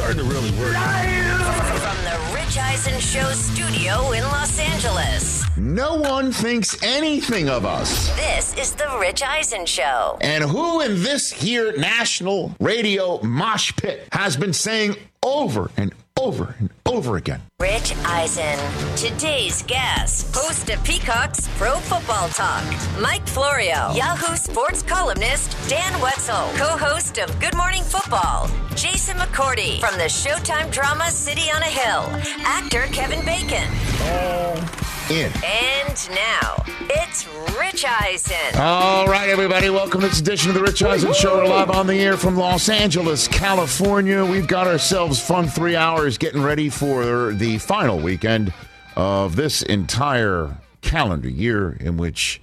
Starting to really work. from the Rich Eisen Show studio in Los Angeles. No one thinks anything of us. This is the Rich Eisen Show. And who in this here national radio mosh pit has been saying over and over and over again? Rich Eisen. Today's guest, host of Peacock's Pro Football Talk, Mike Florio, Yahoo Sports columnist Dan Wetzel, co-host of Good Morning Football, Jason McCourty from the Showtime drama City on a Hill, actor Kevin Bacon, uh, In. and now it's Rich Eisen. All right, everybody, welcome to this edition of the Rich Eisen Show. We're live on the air from Los Angeles, California. We've got ourselves fun three hours getting ready for the final weekend of this entire calendar year in which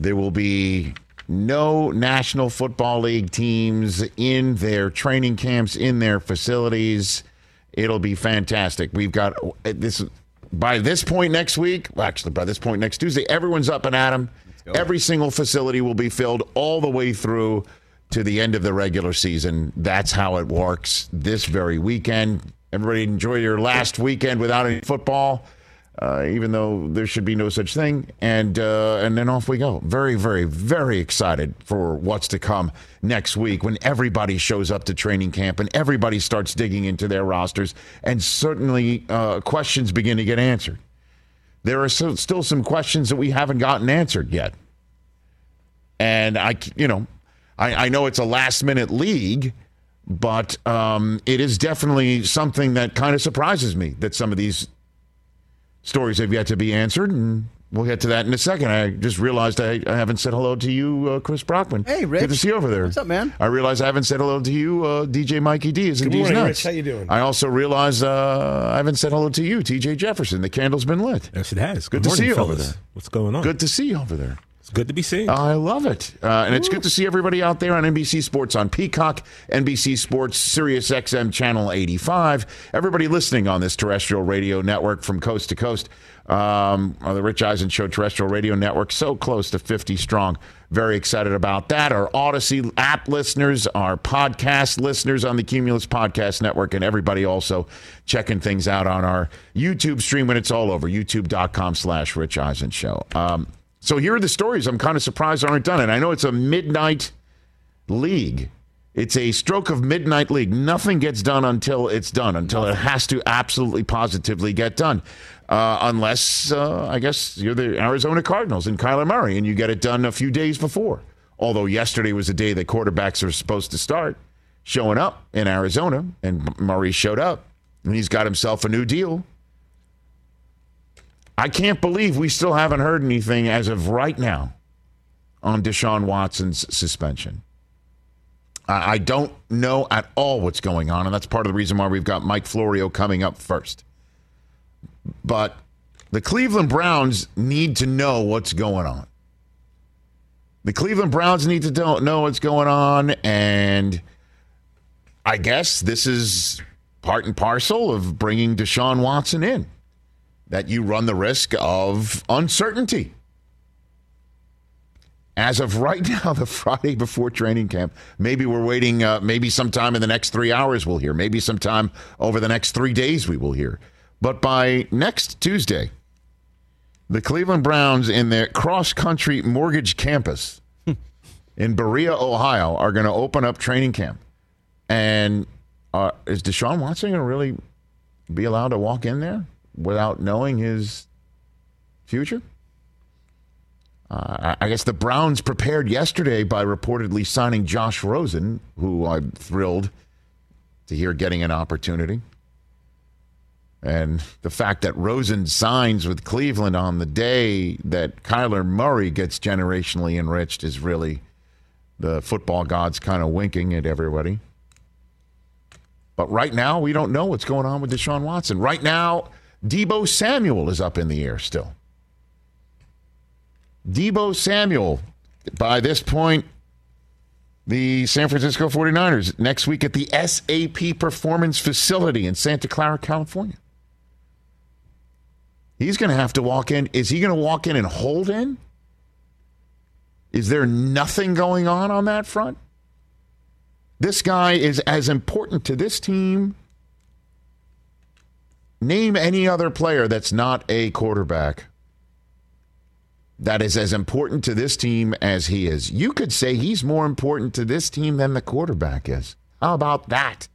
there will be no National Football League teams in their training camps, in their facilities. It'll be fantastic. We've got this by this point next week. Well, actually, by this point next Tuesday, everyone's up and at 'em. Every single facility will be filled all the way through to the end of the regular season. That's how it works this very weekend. Everybody enjoy your last weekend without any football uh, even though there should be no such thing. And uh, and then off we go. Very, very, very excited for what's to come next week when everybody shows up to training camp and everybody starts digging into their rosters, and certainly uh, questions begin to get answered. There are so, still some questions that we haven't gotten answered yet, and I, you know, I, I know it's a last minute league. But um, it is definitely something that kind of surprises me that some of these stories have yet to be answered, and we'll get to that in a second. I just realized I, I haven't said hello to you, uh, Chris Brockman. Hey, Rich. Good to see you over there. What's up, man? I realize I haven't said hello to you, uh, DJ Mikey D. Is Good D's morning, nuts. Rich. How you doing? I also realize uh, I haven't said hello to you, TJ Jefferson. The candle's been lit. Yes, it has. Good Good, to see morning, you over there. What's going on? Good to see you over there. It's good to be seen. I love it. Uh, and it's good to see everybody out there on NBC Sports on Peacock, NBC Sports, Sirius XM Channel 85. Everybody listening on this terrestrial radio network from coast to coast. Um, on the Rich Eisen Show terrestrial radio network, so close to 50 strong. Very excited about that. Our Odyssey app listeners, our podcast listeners on the Cumulus Podcast Network, and everybody also checking things out on our YouTube stream when it's all over. YouTube.com slash Rich Eisen Show. Um, so here are the stories I'm kind of surprised aren't done. And I know it's a midnight league. It's a stroke of midnight league. Nothing gets done until it's done, until it has to absolutely positively get done. Uh, unless, uh, I guess, you're the Arizona Cardinals and Kyler Murray and you get it done a few days before. Although yesterday was the day that quarterbacks are supposed to start showing up in Arizona, and Murray showed up, and he's got himself a new deal. I can't believe we still haven't heard anything as of right now on Deshaun Watson's suspension. I I don't know at all what's going on, and that's part of the reason why we've got Mike Florio coming up first. But the Cleveland Browns need to know what's going on. The Cleveland Browns need to know what's going on, and I guess this is part and parcel of bringing Deshaun Watson in. That you run the risk of uncertainty. As of right now, the Friday before training camp, maybe we're waiting, uh, maybe sometime in the next three hours we'll hear. Maybe sometime over the next three days we will hear. But by next Tuesday, the Cleveland Browns in their cross country mortgage campus in Berea, Ohio, are going to open up training camp. And uh, is Deshaun Watson going to really be allowed to walk in there without knowing his future? Uh, I guess the Browns prepared yesterday by reportedly signing Josh Rosen, who I'm thrilled to hear getting an opportunity. And the fact that Rosen signs with Cleveland on the day that Kyler Murray gets generationally enriched is really the football gods kind of winking at everybody. But right now, we don't know what's going on with Deshaun Watson. Right now, Deebo Samuel is up in the air still. Deebo Samuel, by this point, the San Francisco 49ers next week at the SAP Performance Facility in Santa Clara, California. He's going to have to walk in. Is he going to walk in and hold in? Is there nothing going on on that front? This guy is as important to this team. Name any other player that's not a quarterback that is as important to this team as he is. You could say he's more important to this team than the quarterback is. How about that?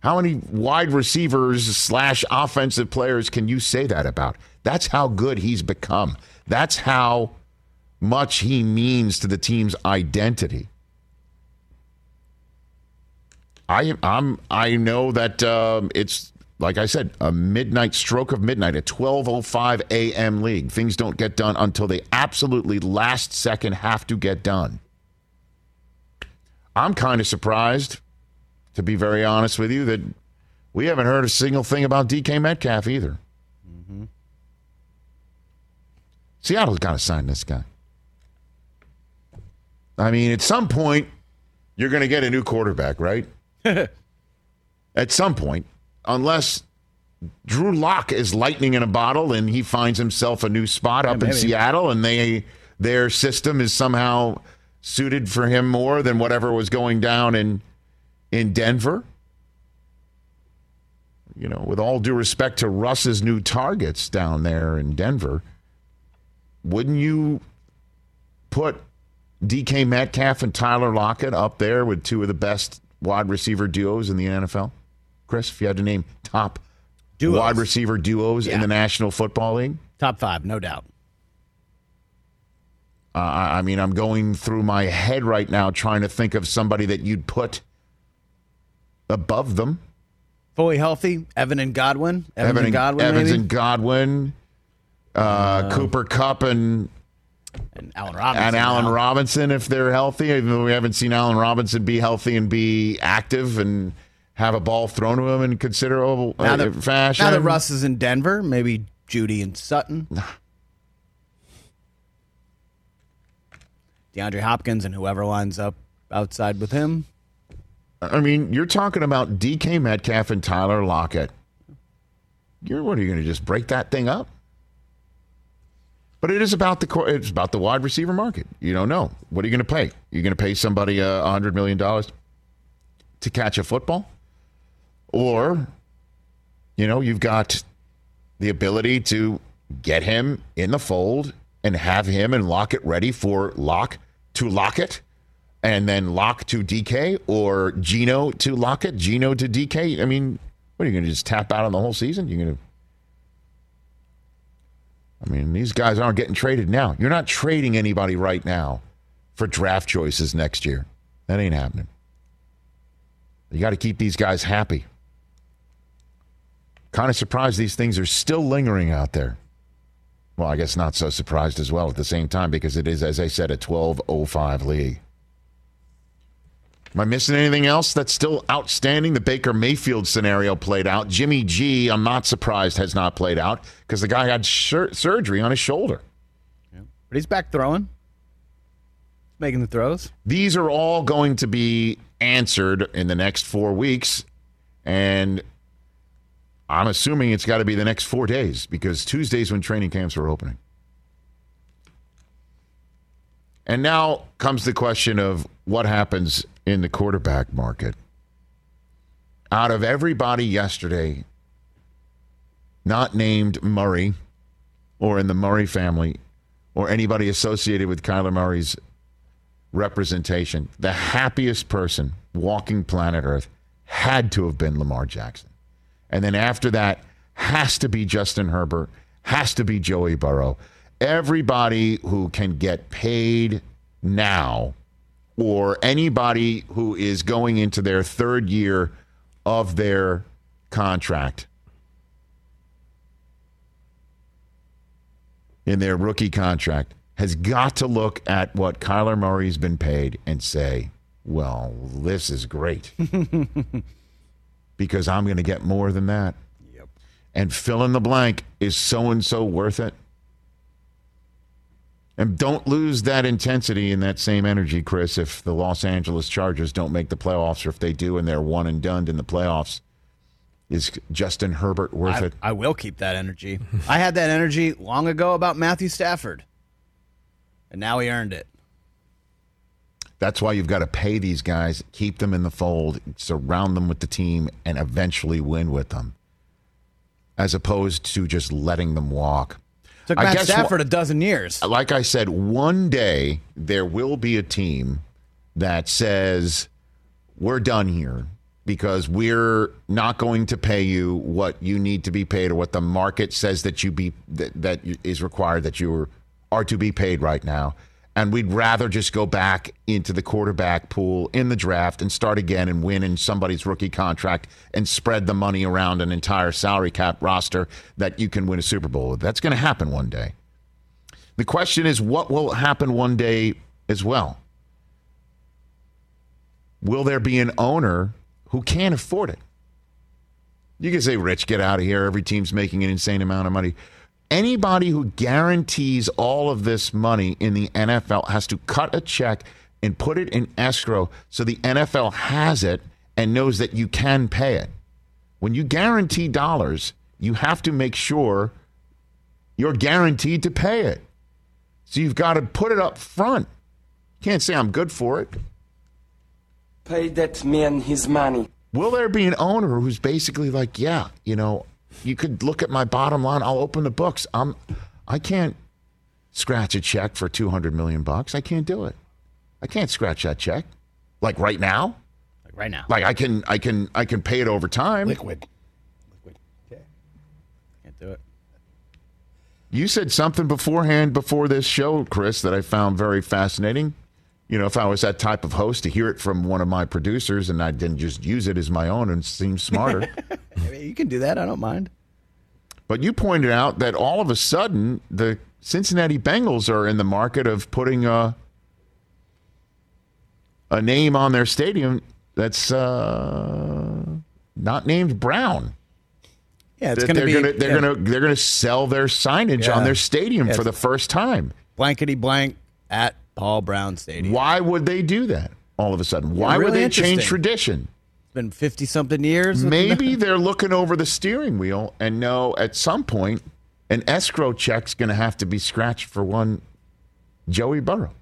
How many wide receivers slash offensive players can you say that about? That's how good he's become. That's how much he means to the team's identity. I I'm I know that um, it's like I said, a midnight stroke of midnight, a 12:05 a.m. league. Things don't get done until they absolutely last second have to get done. I'm kind of surprised, to be very honest with you, that we haven't heard a single thing about DK Metcalf either. Mm-hmm. Seattle's got to sign this guy. I mean, at some point, you're going to get a new quarterback, right? at some point unless Drew Lock is lightning in a bottle and he finds himself a new spot up in Seattle and they their system is somehow suited for him more than whatever was going down in in Denver. You know, with all due respect to Russ's new targets down there in Denver, wouldn't you put DK Metcalf and Tyler Lockett up there with two of the best wide receiver duos in the NFL? Chris, if you had to name top duos. wide receiver duos yeah. in the National Football League? Top five, no doubt. Uh, I mean, I'm going through my head right now trying to think of somebody that you'd put above them. Fully healthy, Evan and Godwin. Evan, Evan and Godwin. Evans maybe? and Godwin. Uh, uh, Cooper Kupp and and Allen Robinson. And Allen now. Robinson, if they're healthy, even though we haven't seen Allen Robinson be healthy and be active and have a ball thrown to him in considerable uh, now that, fashion. Now that Russ is in Denver, maybe Jeudy and Sutton. DeAndre Hopkins and whoever lines up outside with him. I mean, you're talking about DK Metcalf and Tyler Lockett. You're what are you going to just break that thing up? But it is about the it's about the wide receiver market. You don't know what are you going to pay. You're going to pay somebody uh, a hundred million dollars to catch a football. Or, you know, you've got the ability to get him in the fold and have him and Lockett ready for lock to Lockett and then lock to DK or Geno to Lockett, Geno to DK. I mean, what are you going to just tap out on the whole season? You're going to. I mean, these guys aren't getting traded now. You're not trading anybody right now for draft choices next year. That ain't happening. You got to keep these guys happy. Kind of surprised these things are still lingering out there. Well, I guess not so surprised as well at the same time because it is, as I said, a 1205 league. Am I missing anything else that's still outstanding? The Baker Mayfield scenario played out. Jimmy G, I'm not surprised, has not played out because the guy had sur- surgery on his shoulder. Yeah. But he's back throwing, making the throws. These are all going to be answered in the next four weeks. And I'm assuming it's got to be the next four days because Tuesdays when training camps are opening. And now comes the question of what happens in the quarterback market. Out of everybody yesterday, not named Murray or in the Murray family or anybody associated with Kyler Murray's representation, the happiest person walking planet Earth had to have been Lamar Jackson. And then after that, has to be Justin Herbert, has to be Joey Burrow. Everybody who can get paid now, or anybody who is going into their third year of their contract in their rookie contract, has got to look at what Kyler Murray's been paid and say, well, this is great. because I'm going to get more than that. Yep. And fill in the blank is so and so worth it? And don't lose that intensity and that same energy, Chris, if the Los Angeles Chargers don't make the playoffs or if they do and they're one and done in the playoffs. Is Justin Herbert worth I, it? I will keep that energy. I had that energy long ago about Matthew Stafford, and now he earned it. That's why you've got to pay these guys, keep them in the fold, surround them with the team, and eventually win with them, as opposed to just letting them walk. Took I Matt guess Stafford a dozen years. like I said, one day there will be a team that says, we're done here because we're not going to pay you what you need to be paid or what the market says that you be that, that is required that you are to be paid right now. And we'd rather just go back into the quarterback pool in the draft and start again and win in somebody's rookie contract and spread the money around an entire salary cap roster that you can win a Super Bowl with. That's going to happen one day. The question is, what will happen one day as well? Will there be an owner who can't afford it? You can say, Rich, get out of here. Every team's making an insane amount of money. Anybody who guarantees all of this money in the NFL has to cut a check and put it in escrow so the NFL has it and knows that you can pay it. When you guarantee dollars, you have to make sure you're guaranteed to pay it. So you've got to put it up front. You can't say I'm good for it. Pay that man his money. Will there be an owner who's basically like, yeah, you know, you could look at my bottom line. I'll open the books. I'm, I can't scratch a check for 200 million bucks. I can't do it. I can't scratch that check. Like right now? Like right now. Like I can, I can, I can pay it over time. Liquid. Liquid. Okay. Can't do it. You said something beforehand before this show, Chris, that I found very fascinating. You know, if I was that type of host, to hear it from one of my producers and I didn't just use it as my own and seem smarter. You can do that. I don't mind. but you pointed out that all of a sudden the Cincinnati Bengals are in the market of putting a a name on their stadium that's uh, not named Brown. Yeah, it's going to they're be gonna they're yeah, gonna they're gonna sell their signage Yeah. on their stadium for the first time. blankety blank at Paul Brown Stadium. Why would they do that all of a sudden? Why would they change tradition? It's been 50 something years. Maybe they're looking over the steering wheel and know at some point an escrow check's going to have to be scratched for one Joey Burrow,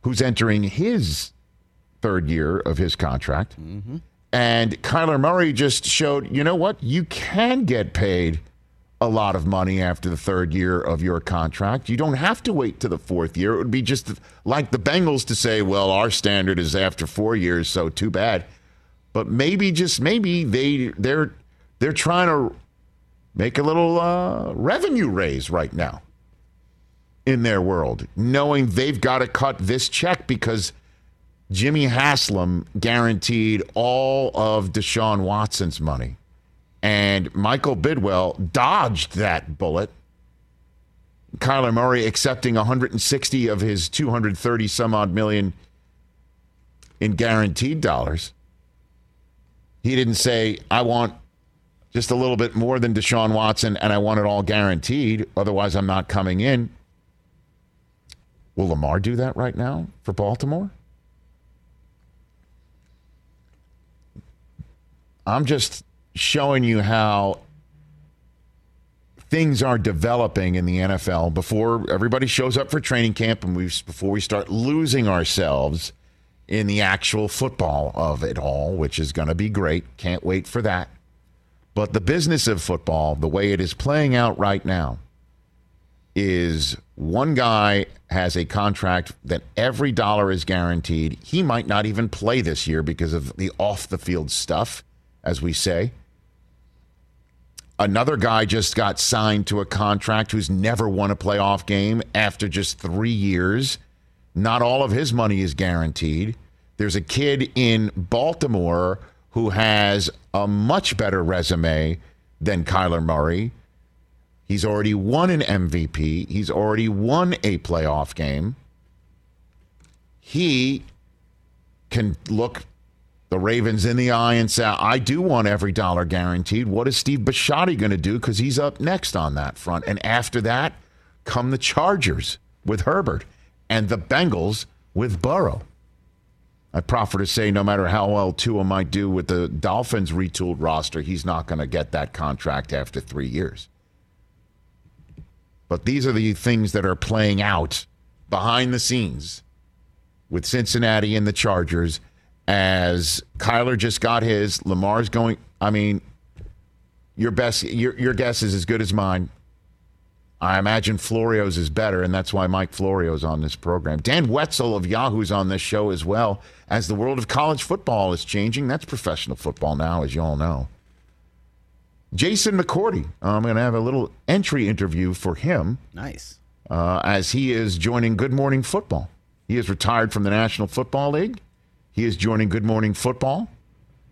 who's entering his third year of his contract. Mm-hmm. And Kyler Murray just showed, you know what? You can get paid a lot of money after the third year of your contract. You don't have to wait to the fourth year. It would be just like the Bengals to say, well, our standard is after four years, so too bad. But maybe just maybe they they're they're trying to make a little uh, revenue raise right now in their world, knowing they've got to cut this check because Jimmy Haslam guaranteed all of Deshaun Watson's money. And Michael Bidwill dodged that bullet. Kyler Murray accepting 160 of his 230 some odd million in guaranteed dollars. He didn't say, I want just a little bit more than Deshaun Watson and I want it all guaranteed. Otherwise, I'm not coming in. Will Lamar do that right now for Baltimore? I'm just showing you how things are developing in the NFL before everybody shows up for training camp and we before we start losing ourselves in the actual football of it all, which is going to be great. Can't wait for that. But the business of football, the way it is playing out right now, is one guy has a contract that every dollar is guaranteed. He might not even play this year because of the off the field stuff, as we say. Another guy just got signed to a contract who's never won a playoff game after just three years. Not all of his money is guaranteed. There's a kid in Baltimore who has a much better resume than Kyler Murray. He's already won an MVP. He's already won a playoff game. He can look the Ravens in the eye and say, I do want every dollar guaranteed. What is Steve Bisciotti going to do? Because he's up next on that front. And after that, come the Chargers with Herbert and the Bengals with Burrow. I proffer to say, no matter how well Tua might do with the Dolphins' retooled roster, he's not going to get that contract after three years. But these are the things that are playing out behind the scenes with Cincinnati and the Chargers as Kyler just got his. Lamar's going. I mean, your best, your your guess is as good as mine. I imagine Florio's is better, and that's why Mike Florio's on this program. Dan Wetzel of Yahoo's on this show as well. As the world of college football is changing, that's professional football now, as you all know. Jason McCourty, I'm going to have a little entry interview for him. Nice. Uh, as he is joining Good Morning Football. He is retired from the National Football League. He is joining Good Morning Football.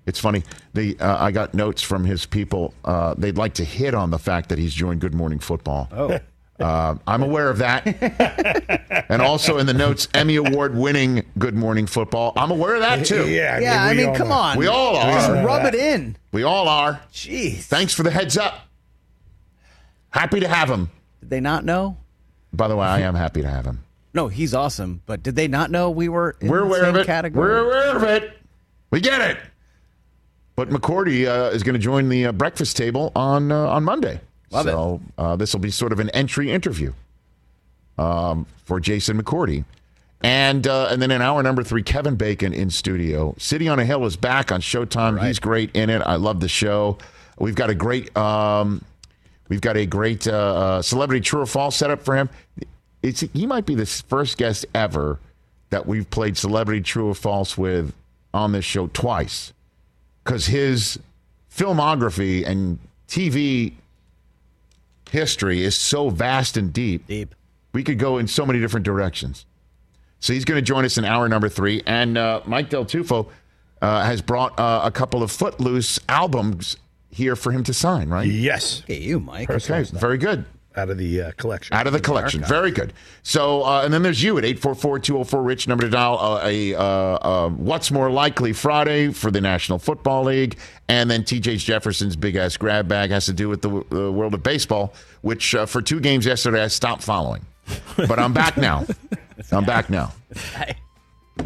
It's funny. They, uh, I got notes from his people. Uh, they'd like to hit on the fact that he's joined Good Morning Football. Oh. Uh, I'm aware of that. and also in the notes, Emmy Award winning Good Morning Football. I'm aware of that too. Yeah, Yeah, I we mean, come know. on. We all are. Just are. rub it in. We all are. Jeez. Thanks for the heads up. Happy to have him. Did they not know? By the way, I am happy to have him. No, he's awesome. But did they not know we were in We're the aware same of it. category? We're aware of it. We get it. But McCourty uh, is going to join the uh, breakfast table on uh, on Monday. Love so uh, this will be sort of an entry interview um, for Jason McCourty. And uh, and then in hour number three, Kevin Bacon in studio. City on a Hill is back on Showtime. He's great in it. I love the show. We've got a great um, we've got a great uh, uh, celebrity true or false setup for him. It's he might be the first guest ever that we've played celebrity true or false with on this show twice because his filmography and TV history is so vast and deep. Deep. We could go in so many different directions. So he's going to join us in hour number three. And uh, Mike Del Tufo uh, has brought uh, a couple of Footloose albums here for him to sign, right? Yes, Look at you, Mike. Okay, very good. Out of the uh, collection. Out of the collection. Very good. So, uh, and then there's you at 844-204-RICH, number to dial, uh, a uh, uh, What's More Likely Friday for the National Football League. And then TJ Jefferson's big-ass grab bag has to do with the uh, world of baseball, which uh, for two games yesterday I stopped following. But I'm back now. I'm back now.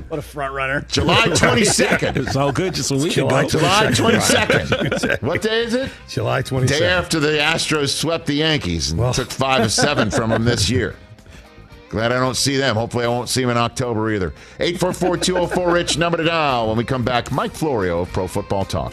What a front runner. July 22nd. It's all good just a week July ago. July 22nd. 22nd. what day is it? July 22nd. Day after the Astros swept the Yankees and Well. took five of seven from them this year. Glad I don't see them. Hopefully, I won't see them in October either. 844 204 Rich, number to dial. When we come back, Mike Florio of Pro Football Talk.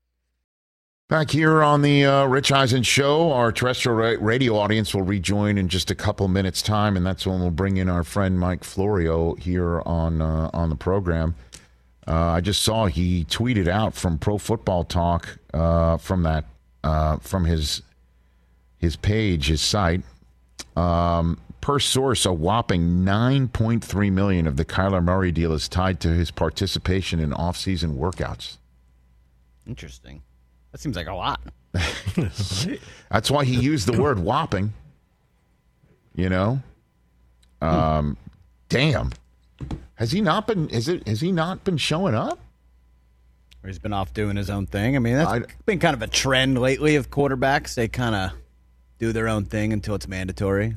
Back here on the uh, Rich Eisen show, our terrestrial ra- radio audience will rejoin in just a couple minutes' time, and that's when we'll bring in our friend Mike Florio here on uh, on the program. Uh, I just saw he tweeted out from Pro Football Talk uh, from that uh, from his his page, his site. Um, per source, a whopping 9.3 million of the Kyler Murray deal is tied to his participation in off-season workouts. Interesting. That seems like a lot. That's why he used the word whopping. You know, um, damn. Has he not been? Is it? Has he not been showing up? Or he's been off doing his own thing. I mean, that's I- been kind of a trend lately of quarterbacks. They kind of do their own thing until it's mandatory.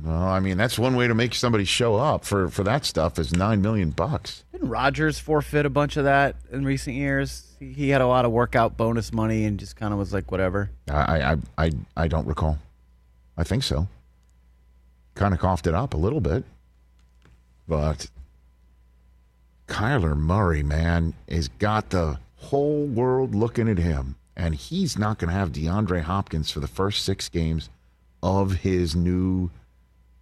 Well, I mean, that's one way to make somebody show up for for that stuff is nine million bucks. Didn't Rodgers forfeit a bunch of that in recent years? He he had a lot of workout bonus money and just kind of was like, whatever. I I I, I don't recall. I think so. Kind of coughed it up a little bit, but Kyler Murray, man, has got the whole world looking at him, and he's not going to have DeAndre Hopkins for the first six games of his new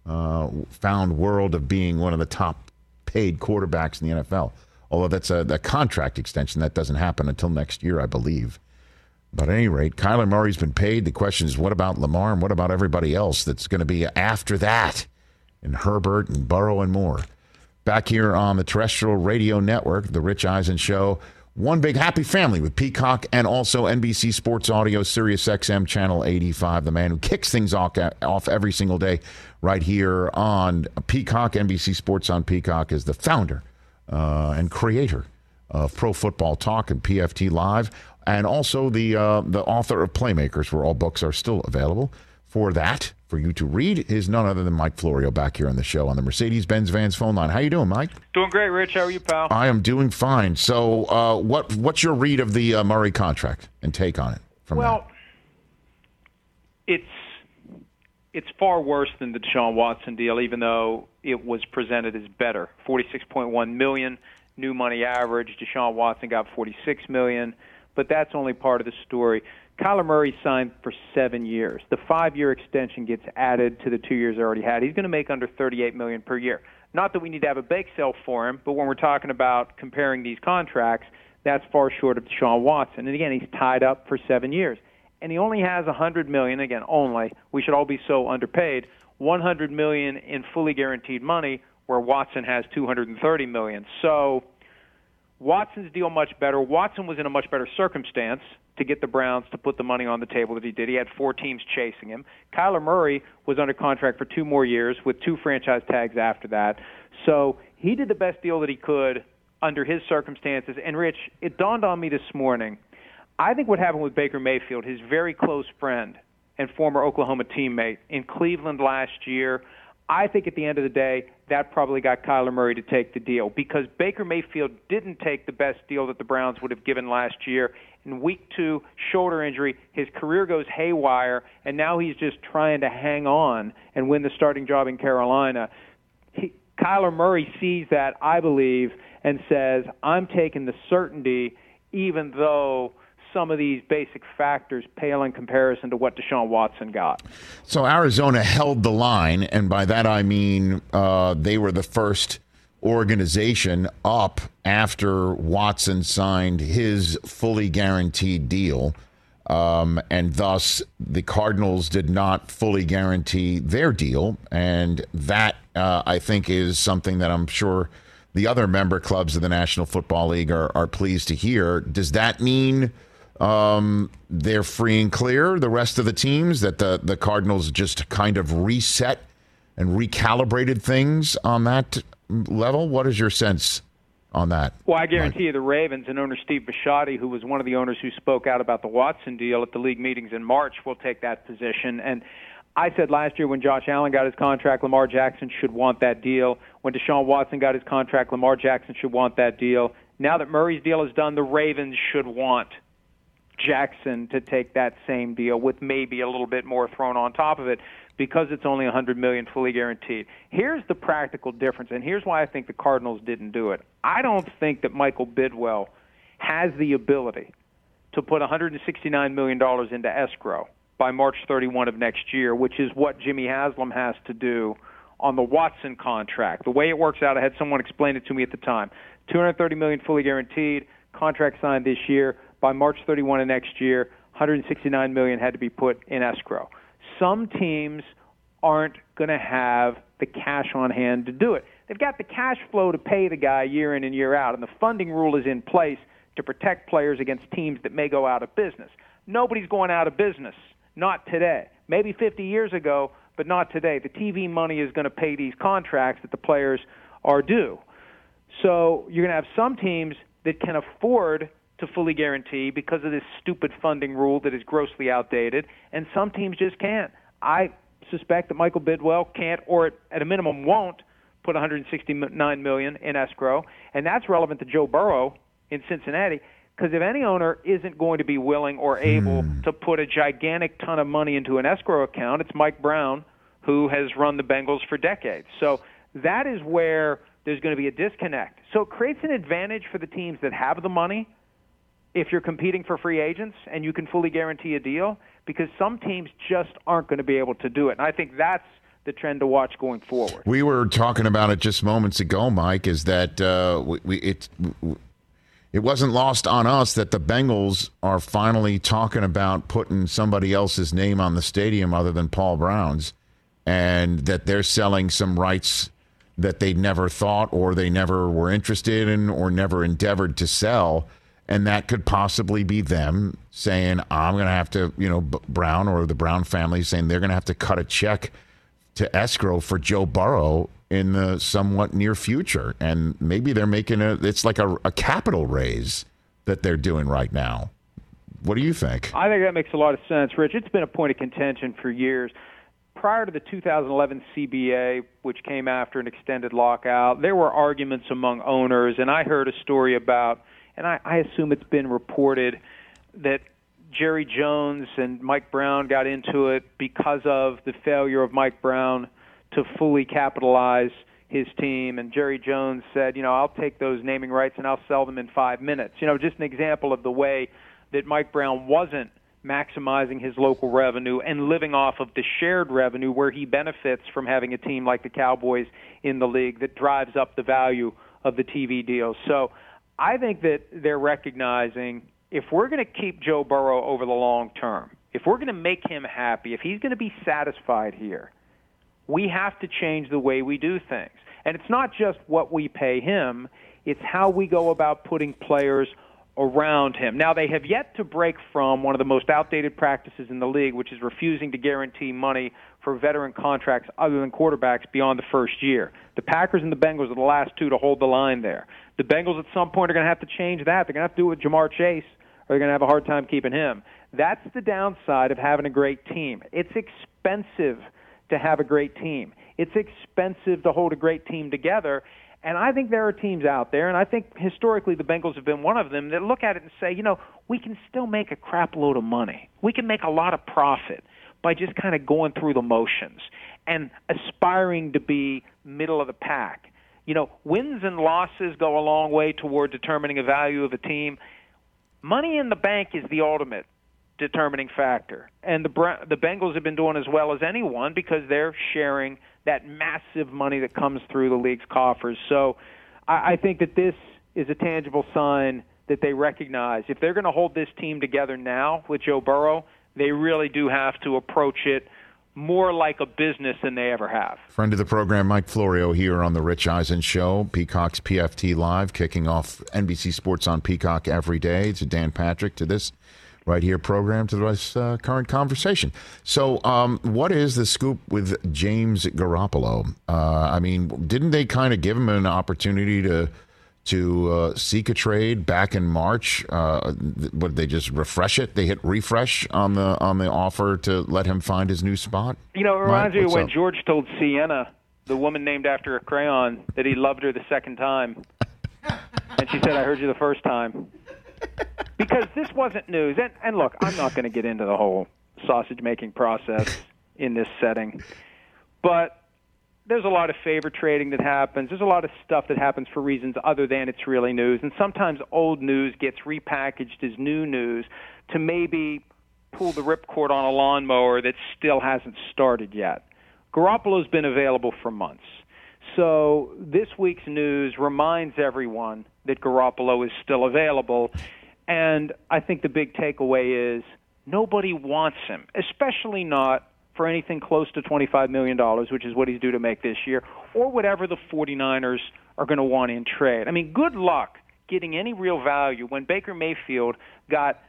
uh, found world of being one of the top paid quarterbacks in the NFL. Although that's a, a contract extension that doesn't happen until next year, I believe. But at any rate, Kyler Murray's been paid. The question is, what about Lamar and what about everybody else that's going to be after that? And Herbert and Burrow and more. Back here on the terrestrial radio network, The Rich Eisen Show. One big happy family with Peacock and also NBC Sports Audio, Sirius XM Channel 85. The man who kicks things off, off every single day right here on Peacock. NBC Sports on Peacock is the founder uh, and creator of Pro Football Talk and PFT Live, and also the uh, the author of Playmakers, where all books are still available. For that, for you to read, is none other than Mike Florio back here on the show on the Mercedes-Benz Vans phone line. How you doing, Mike? Doing great, Rich. How are you, pal? I am doing fine. So, uh, what what's your read of the uh, Murray contract and take on it? From well, it's it's far worse than the Deshaun Watson deal, even though it was presented as better. Forty-six point one million new money average. Deshaun Watson got forty-six million, but that's only part of the story. Kyler Murray signed for seven years. The five-year extension gets added to the two years I already had. He's going to make under thirty-eight million per year. Not that we need to have a bake sale for him, but when we're talking about comparing these contracts, that's far short of Deshaun Watson. And again, he's tied up for seven years and he only has a 100 million again only we should all be so underpaid 100 million in fully guaranteed money where Watson has 230 million. So Watson's deal much better. Watson was in a much better circumstance to get the Browns to put the money on the table that he did. He had four teams chasing him. Kyler Murray was under contract for two more years with two franchise tags after that. So he did the best deal that he could under his circumstances. And Rich it dawned on me this morning I think what happened with Baker Mayfield, his very close friend and former Oklahoma teammate in Cleveland last year, I think at the end of the day, that probably got Kyler Murray to take the deal because Baker Mayfield didn't take the best deal that the Browns would have given last year. In week two, shoulder injury, his career goes haywire, and now he's just trying to hang on and win the starting job in Carolina. He, Kyler Murray sees that, I believe, and says, I'm taking the certainty, even though some of these basic factors pale in comparison to what Deshaun Watson got. So Arizona held the line, and by that I mean uh, they were the first organization up after Watson signed his fully guaranteed deal. Um, and thus, the Cardinals did not fully guarantee their deal. And that, uh, I think, is something that I'm sure the other member clubs of the National Football League are, are pleased to hear. Does that mean um, they're free and clear, the rest of the teams, that the, the Cardinals just kind of reset and recalibrated things on that level? What is your sense on that? Well, I guarantee you the Ravens and owner Steve Bisciotti, who was one of the owners who spoke out about the Watson deal at the league meetings in March, will take that position. And I said last year when Josh Allen got his contract, Lamar Jackson should want that deal. When Deshaun Watson got his contract, Lamar Jackson should want that deal. Now that Murray's deal is done, the Ravens should want Jackson to take that same deal with maybe a little bit more thrown on top of it because it's only 100 million fully guaranteed. Here's the practical difference and here's why I think the Cardinals didn't do it. I don't think that Michael Bidwill has the ability to put 169 million dollars into escrow by March 31 of next year, which is what Jimmy Haslam has to do on the Watson contract. The way it works out, I had someone explain it to me at the time. 230 million fully guaranteed, contract signed this year by March 31 of next year, 169 million had to be put in escrow. Some teams aren't going to have the cash on hand to do it. They've got the cash flow to pay the guy year in and year out, and the funding rule is in place to protect players against teams that may go out of business. Nobody's going out of business, not today. Maybe 50 years ago, but not today. The TV money is going to pay these contracts that the players are due. So you're going to have some teams that can afford to fully guarantee because of this stupid funding rule that is grossly outdated, and some teams just can't. I suspect that Michael Bidwill can't, or at a minimum won't, put 169 million in escrow, and that's relevant to Joe Burrow in Cincinnati. Because if any owner isn't going to be willing or able hmm. to put a gigantic ton of money into an escrow account, it's Mike Brown, who has run the Bengals for decades. So that is where there's going to be a disconnect. So it creates an advantage for the teams that have the money if you're competing for free agents and you can fully guarantee a deal because some teams just aren't going to be able to do it. And I think that's the trend to watch going forward. We were talking about it just moments ago, Mike. Is that uh, we, we, it it wasn't lost on us that the Bengals are finally talking about putting somebody else's name on the stadium other than Paul Brown's, and that they're selling some rights that they never thought or they never were interested in or never endeavored to sell and that could possibly be them saying, "I'm going to have to," you know, Brown or the Brown family saying they're going to have to cut a check to escrow for Joe Burrow in the somewhat near future, and maybe they're making a. It's like a, a capital raise that they're doing right now. What do you think? I think that makes a lot of sense, Rich. It's been a point of contention for years. Prior to the 2011 CBA, which came after an extended lockout, there were arguments among owners, and I heard a story about and I, I assume it's been reported that Jerry Jones and Mike Brown got into it because of the failure of Mike Brown to fully capitalize his team. And Jerry Jones said, you know, I'll take those naming rights and I'll sell them in five minutes. You know, just an example of the way that Mike Brown wasn't maximizing his local revenue and living off of the shared revenue where he benefits from having a team like the Cowboys in the league that drives up the value of the TV deals. So I think that they're recognizing if we're going to keep Joe Burrow over the long term, if we're going to make him happy, if he's going to be satisfied here, we have to change the way we do things. And it's not just what we pay him, it's how we go about putting players around him. Now, they have yet to break from one of the most outdated practices in the league, which is refusing to guarantee money for veteran contracts other than quarterbacks beyond the first year. The Packers and the Bengals are the last two to hold the line there. The Bengals at some point are going to have to change that. They're going to have to do it with Ja'Marr Chase, or they're going to have a hard time keeping him. That's the downside of having a great team. It's expensive to have a great team. It's expensive to hold a great team together. And I think there are teams out there, and I think historically the Bengals have been one of them, that look at it and say, you know, we can still make a crap load of money. We can make a lot of profit by just kind of going through the motions and aspiring to be middle of the pack you know, wins and losses go a long way toward determining a value of a team. Money in the bank is the ultimate determining factor, and the the Bengals have been doing as well as anyone because they're sharing that massive money that comes through the league's coffers. So, I, I think that this is a tangible sign that they recognize if they're going to hold this team together now with Joe Burrow, they really do have to approach it more like a business than they ever have. Friend of the program, Mike Florio, here on the Rich Eisen Show, Peacock's PFT Live, kicking off NBC Sports on Peacock every day. To Dan Patrick, to this right here program, to this uh, current conversation. So, um, what is the scoop with James Garoppolo? Uh, I mean, didn't they kind of give him an opportunity to? to uh, seek a trade back in March. Uh, would they just refresh it? They hit refresh on the on the offer to let him find his new spot. You know, it reminds me when up? George told Sienna, the woman named after a crayon, that he loved her the second time, and she said, "I heard you the first time." Because this wasn't news, and, and look, I'm not going to get into the whole sausage making process in this setting, but there's a lot of favor trading that happens. There's a lot of stuff that happens for reasons other than it's really news. And sometimes old news gets repackaged as new news to maybe pull the ripcord on a lawnmower that still hasn't started yet. Garoppolo's been available for months. So this week's news reminds everyone that Garoppolo is still available. And I think the big takeaway is nobody wants him, especially not for anything close to $25 million, which is what he's due to make this year, or whatever the 49ers are going to want in trade. I mean, good luck getting any real value when Baker Mayfield got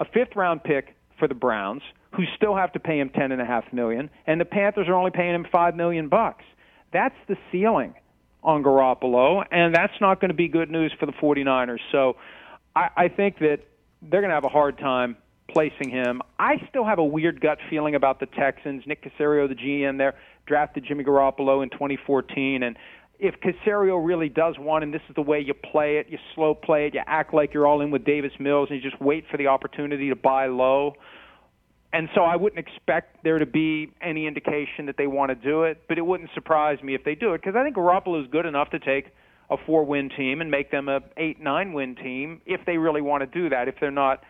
a fifth round pick for the Browns, who still have to pay him ten and a half million, and the Panthers are only paying him five million bucks. That's the ceiling on Garoppolo, and that's not going to be good news for the 49ers. So I, I think that they're going to have a hard time placing him. I still have a weird gut feeling about the Texans. Nick Caserio, the GM there, drafted Jimmy Garoppolo in 2014, and if Caserio really does want him, this is the way you play it. You slow play it. You act like you're all in with Davis Mills, and you just wait for the opportunity to buy low. And so I wouldn't expect there to be any indication that they want to do it, but it wouldn't surprise me if they do it because I think Garoppolo is good enough to take a four-win team and make them a eight-nine-win team if they really want to do that. If they're not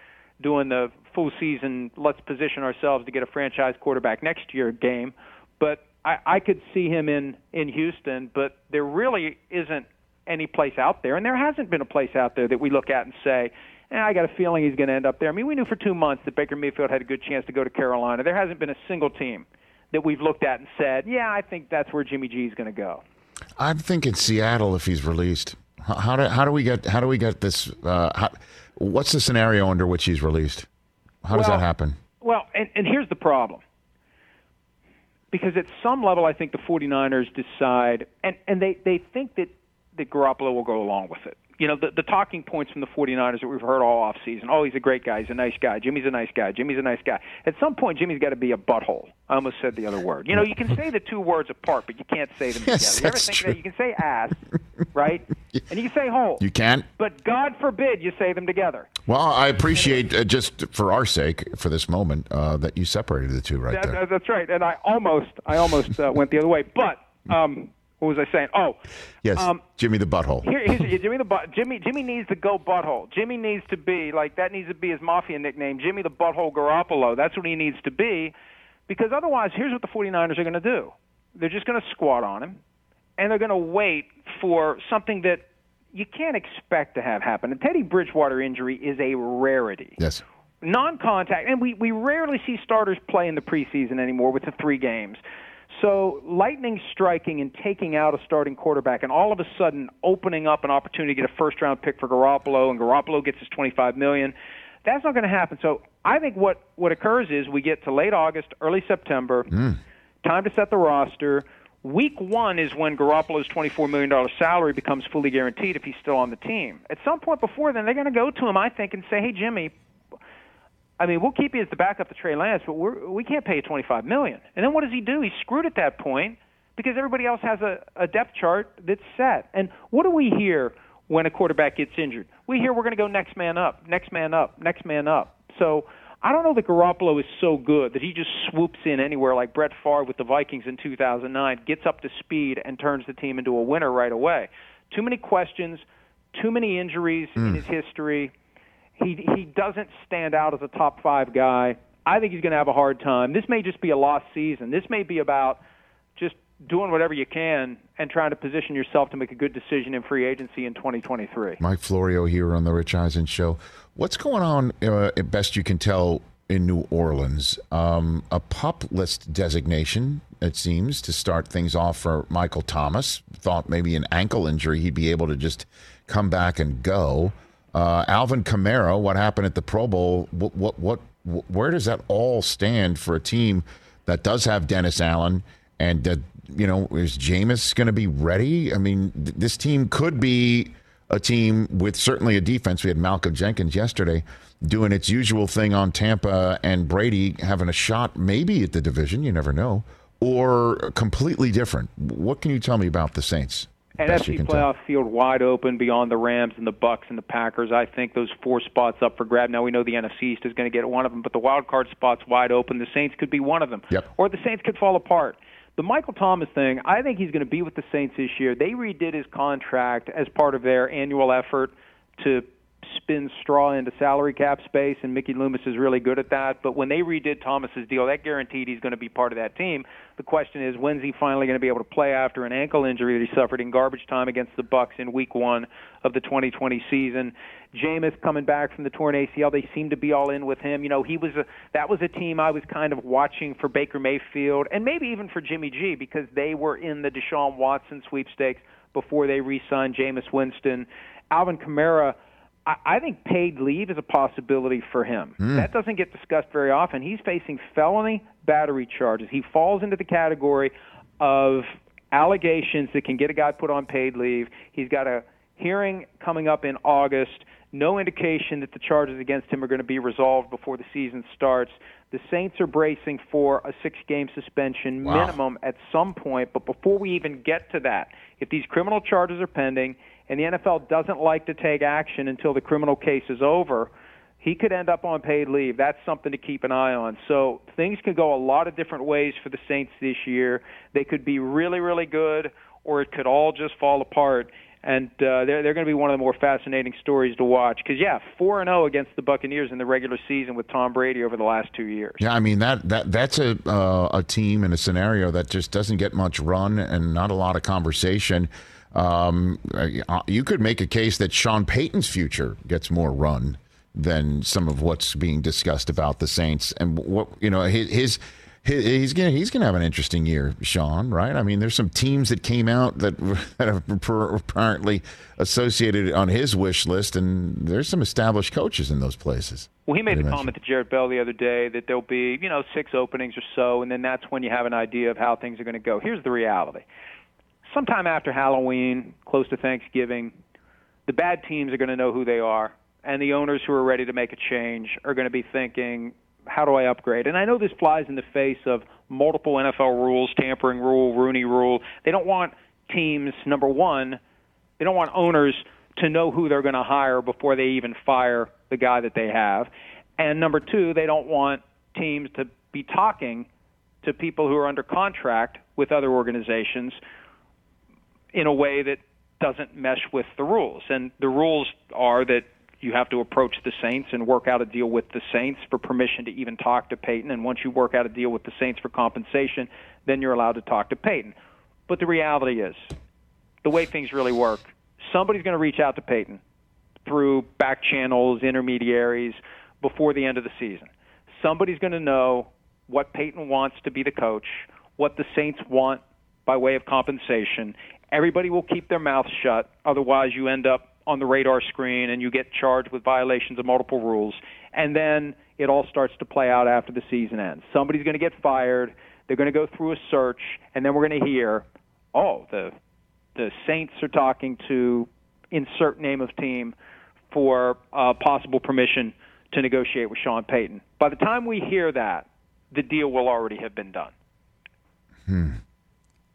doing the full season, let's position ourselves to get a franchise quarterback next year game. But I, I could see him in in Houston, but there really isn't any place out there, and there hasn't been a place out there that we look at and say, eh, I got a feeling he's going to end up there. I mean, we knew for two months that Baker Mayfield had a good chance to go to Carolina. There hasn't been a single team that we've looked at and said, yeah, I think that's where Jimmy G is going to go. I'm thinking Seattle if he's released. How, how do how do we get how do we get this? Uh, how, what's the scenario under which he's released? How does Well, that happen? Well, and, and here's the problem. Because at some level, I think the 49ers decide, and, and they, they think that, that Garoppolo will go along with it. You know, the, the talking points from the 49ers that we've heard all off season. Oh, he's a great guy. He's a nice guy. Jimmy's a nice guy. Jimmy's a nice guy. At some point, Jimmy's got to be a butthole. I almost said the other word. You know, you can say the two words apart, but you can't say them Yes, together. You ever that's think true. that? You can say ass, right? And you can say hole. You can. But God forbid you say them together. Well, I appreciate uh, just for our sake, for this moment, uh, that you separated the two right That, there. that's right. And I almost, I almost uh, went the other way. But um, what was I saying? Oh, Yes, um, Jimmy the butthole. here, here's, Jimmy the butt. Jimmy, Jimmy needs to go butthole. Jimmy needs to be like that. Needs to be his mafia nickname, Jimmy the Butthole Garoppolo. That's what he needs to be, because otherwise, here's what the 49ers are going to do. They're just going to squat on him, and they're going to wait for something that you can't expect to have happen. A Teddy Bridgewater injury is a rarity Yes. non-contact, and we, we rarely see starters play in the preseason anymore with the three games. So lightning striking and taking out a starting quarterback, and all of a sudden opening up an opportunity to get a first-round pick for Garoppolo, and Garoppolo gets his 25 million. That's not going to happen. So I think what what occurs is we get to late August, early September, mm. time to set the roster. Week one is when Garoppolo's $24 million salary becomes fully guaranteed if he's still on the team. At some point before then, they're going to go to him, I think, and say, hey, Jimmy, I mean, we'll keep you as the backup to Trey Lance, but we're, we can't pay you 25 million. And then what does he do? He's screwed at that point because everybody else has a, a depth chart that's set. And what do we hear when a quarterback gets injured? We hear we're going to go next man up, next man up, next man up. So I don't know that Garoppolo is so good that he just swoops in anywhere like Brett Favre with the Vikings in 2009, gets up to speed, and turns the team into a winner right away. Too many questions, too many injuries in mm. his history. He he doesn't stand out as a top five guy. I think he's going to have a hard time. This may just be a lost season. This may be about just doing whatever you can and trying to position yourself to make a good decision in free agency in 2023. Mike Florio here on the Rich Eisen Show. What's going on, uh, best you can tell, in New Orleans. Um, a pup list designation, it seems, to start things off for Michael Thomas. Thought maybe an ankle injury, he'd be able to just come back and go. Uh, Alvin Kamara, what happened at the Pro Bowl? What, what, what, where does that all stand for a team that does have Dennis Allen? And, uh, you know, is Jameis going to be ready? I mean, th- this team could be a team with certainly a defense. We had Malcolm Jenkins yesterday doing its usual thing on Tampa and Brady having a shot maybe at the division, you never know, or completely different. What can you tell me about the Saints? NFC playoff tell. field wide open beyond the Rams and the Bucs and the Packers. I think those four spots up for grab. Now we know the NFC East is going to get one of them, but the wild card spots wide open. The Saints could be one of them, Yep. or the Saints could fall apart. The Michael Thomas thing, I think he's going to be with the Saints this year. They redid his contract as part of their annual effort to spin straw into salary cap space, and Mickey Loomis is really good at that. But when they redid Thomas's deal, that guaranteed he's going to be part of that team. The question is, when's he finally going to be able to play after an ankle injury that he suffered in garbage time against the Bucs in Week One of the 2020 season? Jameis coming back from the torn ACL, they seem to be all in with him. You know, he was a that was a team I was kind of watching for Baker Mayfield and maybe even for Jimmy G because they were in the Deshaun Watson sweepstakes before they re-signed Jameis Winston. Alvin Kamara, I, I think paid leave is a possibility for him. Hmm. That doesn't get discussed very often. He's facing felony battery charges. He falls into the category of allegations that can get a guy put on paid leave. He's got a hearing coming up in August. No indication that the charges against him are going to be resolved before the season starts. The Saints are bracing for a six game suspension Wow. minimum at some point, but before we even get to that, if these criminal charges are pending and the NFL doesn't like to take action until the criminal case is over, he could end up on paid leave. That's something to keep an eye on. So things could go a lot of different ways for the Saints this year. They could be really, really good, or it could all just fall apart. And uh, they're they're going to be one of the more fascinating stories to watch. Because yeah, four and zero against the Buccaneers in the regular season with Tom Brady over the last two years. Yeah, I mean that that that's a uh, a team and a scenario that just doesn't get much run and not a lot of conversation. Um, uh, you could make a case that Sean Payton's future gets more run than some of what's being discussed about the Saints and what you know his. his He's gonna he's gonna have an interesting year, Sean. Right? I mean, there's some teams that came out that that are apparently associated on his wish list, and there's some established coaches in those places. Well, he made the comment to Jarrett Bell the other day that there'll be, you know, six openings or so, and then that's when you have an idea of how things are going to go. Here's the reality. Sometime after Halloween, close to Thanksgiving, the bad teams are going to know who they are, and the owners who are ready to make a change are going to be thinking, how do I upgrade? And I know this flies in the face of multiple NFL rules, tampering rule, Rooney rule. They don't want teams, number one, they don't want owners to know who they're going to hire before they even fire the guy that they have. And number two, they don't want teams to be talking to people who are under contract with other organizations in a way that doesn't mesh with the rules. And the rules are that you have to approach the Saints and work out a deal with the Saints for permission to even talk to Payton. And once you work out a deal with the Saints for compensation, then you're allowed to talk to Payton. But the reality is, the way things really work, somebody's going to reach out to Payton through back channels, intermediaries before the end of the season. Somebody's going to know what Payton wants to be the coach, what the Saints want by way of compensation. Everybody will keep their mouth shut, otherwise, you end up on the radar screen and you get charged with violations of multiple rules. And then it all starts to play out after the season ends. Somebody's going to get fired. They're going to go through a search, and then we're going to hear, oh, the the Saints are talking to insert name of team for uh, possible permission to negotiate with Sean Payton. By the time we hear that, the deal will already have been done.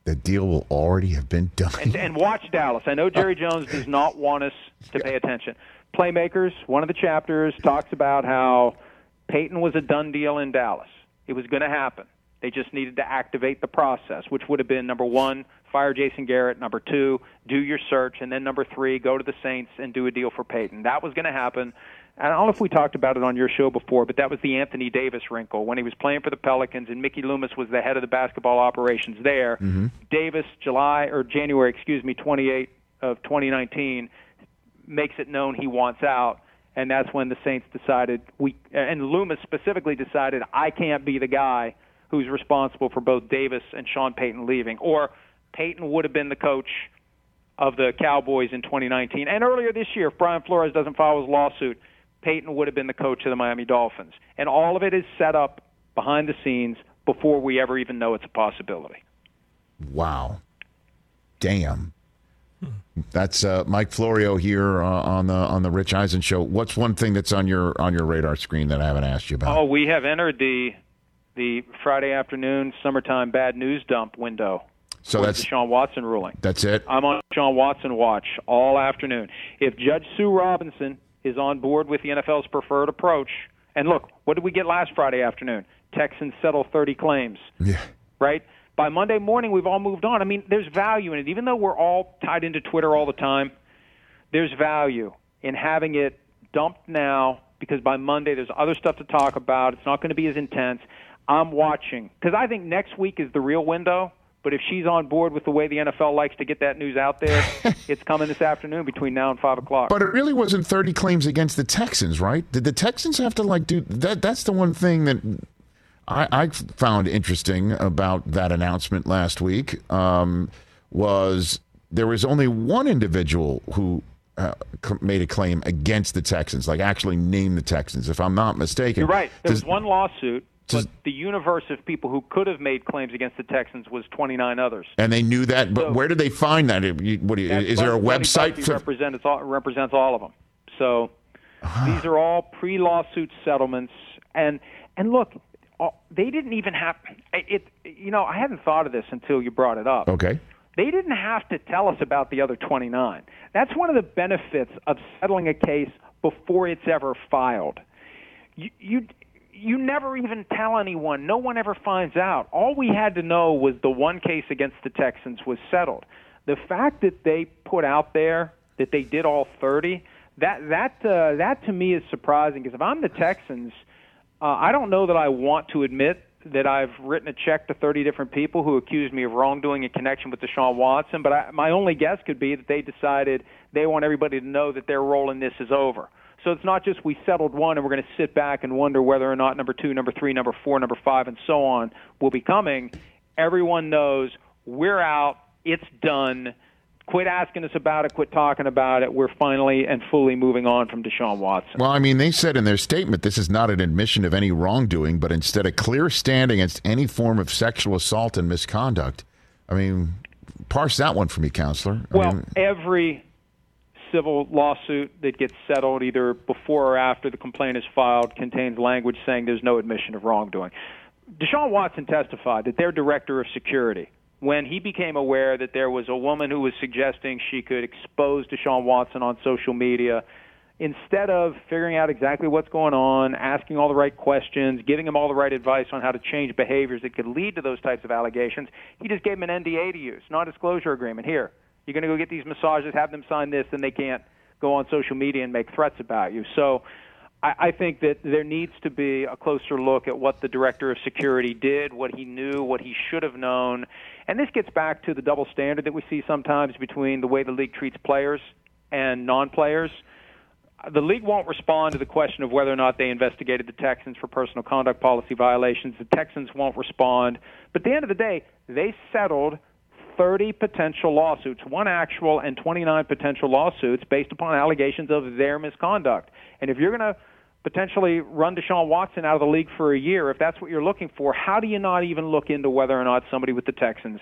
The deal will already have been done. And, and watch Dallas. I know Jerry uh, Jones does not want us to pay attention. Playmakers, one of the chapters talks about how Payton was a done deal in Dallas. It was going to happen. They just needed to activate the process, which would have been number one, fire Jason Garrett. Number two, do your search, and then number three, go to the Saints and do a deal for Payton. That was going to happen. And I don't know if we talked about it on your show before, but that was the Anthony Davis wrinkle when he was playing for the Pelicans and Mickey Loomis was the head of the basketball operations there. Mm-hmm. Davis, July or January, excuse me, 28 of 2019, makes it known he wants out, and that's when the Saints decided we and Loomis specifically decided I can't be the guy who's responsible for both Davis and Sean Payton leaving, or Payton would have been the coach of the Cowboys in 2019. And earlier this year, if Brian Flores doesn't file his lawsuit, Payton would have been the coach of the Miami Dolphins. And all of it is set up behind the scenes before we ever even know it's a possibility. Wow. Damn. That's uh, Mike Florio here uh, on the on the Rich Eisen show. What's one thing that's on your on your radar screen that I haven't asked you about? Oh, we have entered the the Friday afternoon summertime bad news dump window. So that's the Sean Watson ruling. That's it. I'm on Sean Watson watch all afternoon. If Judge Sue Robinson is on board with the NFL's preferred approach, and look, what did we get last Friday afternoon? Texans settle 30 claims. Yeah. Right? By Monday morning, we've all moved on. I mean, there's value in it. Even though we're all tied into Twitter all the time, there's value in having it dumped now because by Monday there's other stuff to talk about. It's not going to be as intense. I'm watching because I think next week is the real window. But if she's on board with the way the NFL likes to get that news out there, it's coming this afternoon between now and five o'clock. But it really wasn't 30 claims against the Texans, right? Did the Texans have to like do that? That's the one thing that I, I found interesting about that announcement last week um, was there was only one individual who uh, made a claim against the Texans, like actually named the Texans, if I'm not mistaken. You're right. There's Does- one lawsuit, but the universe of people who could have made claims against the Texans was 29 others. and they knew that, but So- where did they find that? You- What do you, is there a website? For, represents all, represents all of them. So these are all pre-lawsuit settlements, and and look, uh, they didn't even have it. You know, I hadn't thought of this until you brought it up. okay. They didn't have to tell us about the other 29. That's one of the benefits of settling a case before it's ever filed. You, you you never even tell anyone. No one ever finds out. All we had to know was the one case against the Texans was settled. The fact that they put out there that they did all 30, that that uh, that to me is surprising because if I'm the Texans, uh, I don't know that I want to admit that I've written a check to 30 different people who accuse me of wrongdoing in connection with Deshaun Watson, but I, my only guess could be that they decided they want everybody to know that their role in this is over. So it's not just we settled one and we're going to sit back and wonder whether or not number two, number three, number four, number five, and so on will be coming. Everyone knows we're out. It's done. Quit asking us about it. Quit talking about it. We're finally and fully moving on from Deshaun Watson. Well, I mean, they said in their statement this is not an admission of any wrongdoing, but instead a clear stand against any form of sexual assault and misconduct. I mean, parse that one for me, counselor. I Well, mean, every civil lawsuit that gets settled either before or after the complaint is filed contains language saying there's no admission of wrongdoing. Deshaun Watson testified that their director of security, when he became aware that there was a woman who was suggesting she could expose Deshaun Watson on social media, instead of figuring out exactly what's going on, asking all the right questions, giving him all the right advice on how to change behaviors that could lead to those types of allegations, he just gave him an NDA to use, non-disclosure agreement. Here, you're going to go get these massages, have them sign this, then they can't go on social media and make threats about you. So I, I think that there needs to be a closer look at what the director of security did, what he knew, what he should have known. And this gets back to the double standard that we see sometimes between the way the league treats players and non players. The league won't respond to the question of whether or not they investigated the Texans for personal conduct policy violations. The Texans won't respond. But at the end of the day, they settled 30 potential lawsuits, one actual and 29 potential lawsuits based upon allegations of their misconduct. And if you're going to potentially run Deshaun Watson out of the league for a year, if that's what you're looking for, how do you not even look into whether or not somebody with the Texans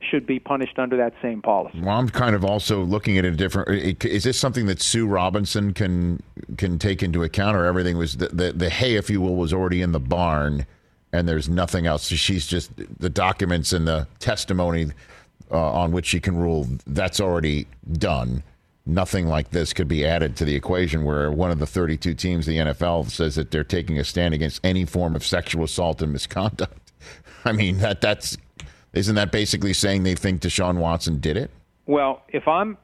should be punished under that same policy? well, I'm kind of also looking at it a different. Is this something that Sue Robinson can can take into account, or everything was the, the, the hay, if you will, was already in the barn, and there's nothing else? She's just the documents and the testimony uh, on which she can rule. That's already done. Nothing like this could be added to the equation where one of the 32 teams the NFL says that they're taking a stand against any form of sexual assault and misconduct. I mean that that's isn't that basically saying they think Deshaun Watson did it? Well, if I'm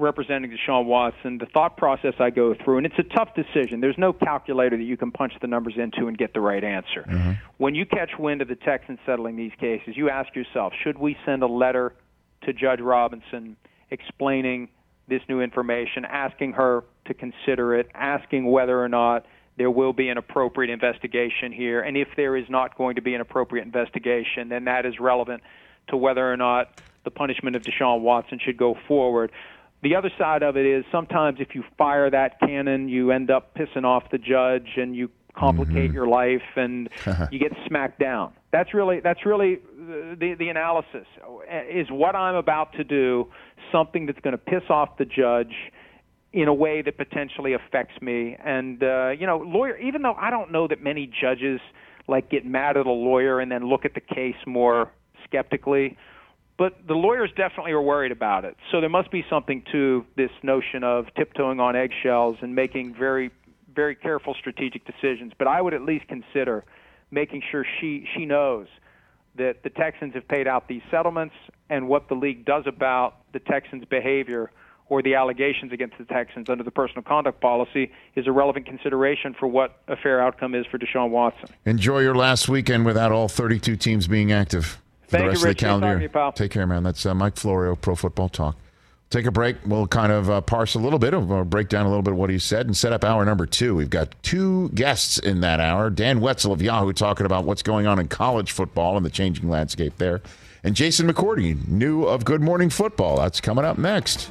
representing Deshaun Watson, the thought process I go through, and it's a tough decision. There's no calculator that you can punch the numbers into and get the right answer. Mm-hmm. When you catch wind of the Texans settling these cases, you ask yourself, should we send a letter to Judge Robinson explaining this new information, asking her to consider it, asking whether or not there will be an appropriate investigation here. And if there is not going to be an appropriate investigation, then that is relevant to whether or not the punishment of Deshaun Watson should go forward. The other side of it is sometimes if you fire that cannon, you end up pissing off the judge and you complicate Mm-hmm. your life and you get smacked down. That's really that's really the the analysis. Is what I'm about to do something that's going to piss off the judge in a way that potentially affects me? And uh, you know, lawyer. Even though I don't know that many judges like get mad at a lawyer and then look at the case more skeptically but the lawyers definitely are worried about it. So there must be something to this notion of tiptoeing on eggshells and making very, very careful strategic decisions. But I would at least consider making sure she she knows that the Texans have paid out these settlements and what the league does about the Texans' behavior or the allegations against the Texans under the personal conduct policy is a relevant consideration for what a fair outcome is for Deshaun Watson. Enjoy your last weekend without all 32 teams being active Thank the you, rest Rich. of the calendar talking to year. you, pal. Take care, man. That's uh, Mike Florio, Pro Football Talk. Take a break. We'll kind of uh, parse a little bit of, uh, break down a little bit of what he said and set up hour number two. We've got two guests in that hour. Dan Wetzel of Yahoo talking about what's going on in college football and the changing landscape there. And Jason McCourty, new of Good Morning Football. That's coming up next.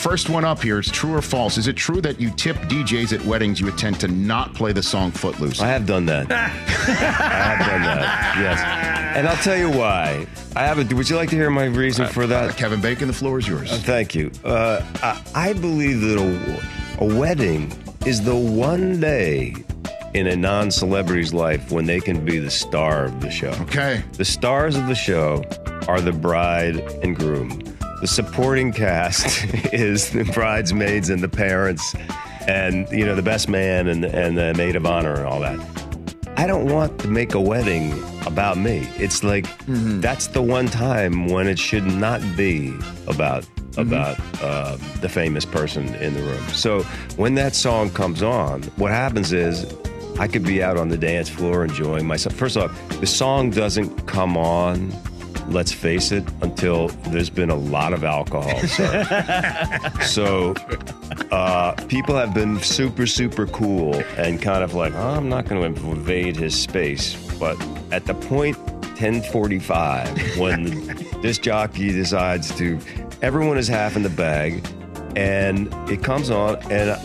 First one up here is true or false. Is it true that you tip DJs at weddings you attend to not play the song Footloose? I have done that. I have done that. Yes, and I'll tell you why. I have a. Would you like to hear my reason for that? Kevin Bacon, the floor is yours. Uh, thank you. Uh, I, I believe that a, a wedding is the one day in a non-celebrity's life when they can be the star of the show. Okay. The stars of the show are the bride and groom. The supporting cast is the bridesmaids and the parents, and you know the best man and and the maid of honor and all that. I don't want to make a wedding about me. It's like that's the one time when it should not be about about uh, the famous person in the room. So when that song comes on, what happens is I could be out on the dance floor enjoying myself. First off, the song doesn't come on. Let's face it, until there's been a lot of alcohol. So, uh, people have been super, super cool and kind of like, oh, I'm not going to invade his space. But at the point 1045, when this jockey decides to, everyone is half in the bag, and it comes on, and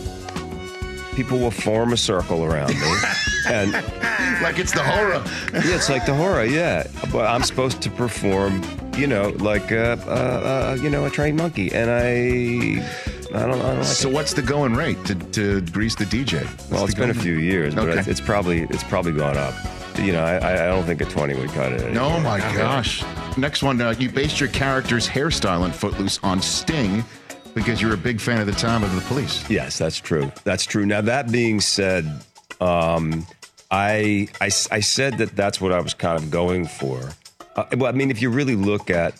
people will form a circle around me. and like it's the horror. yeah, it's like the horror. Yeah, but I'm supposed to perform, you know, like uh, uh, uh, you know, a trained monkey, and I, I don't, I don't like So it. what's the going rate to, to grease the DJ? What's Well, it's been a few years, but Okay. it's, probably it's probably gone up. You know, I, I don't think a 20 would cut it. No, anymore. my gosh. Next one, uh, you based your character's hairstyle in Footloose on Sting because you're a big fan of the time of the police. Yes, that's true. That's true. Now that being said, Um, I, I I said that that's what I was kind of going for. Uh, well, I mean, if you really look at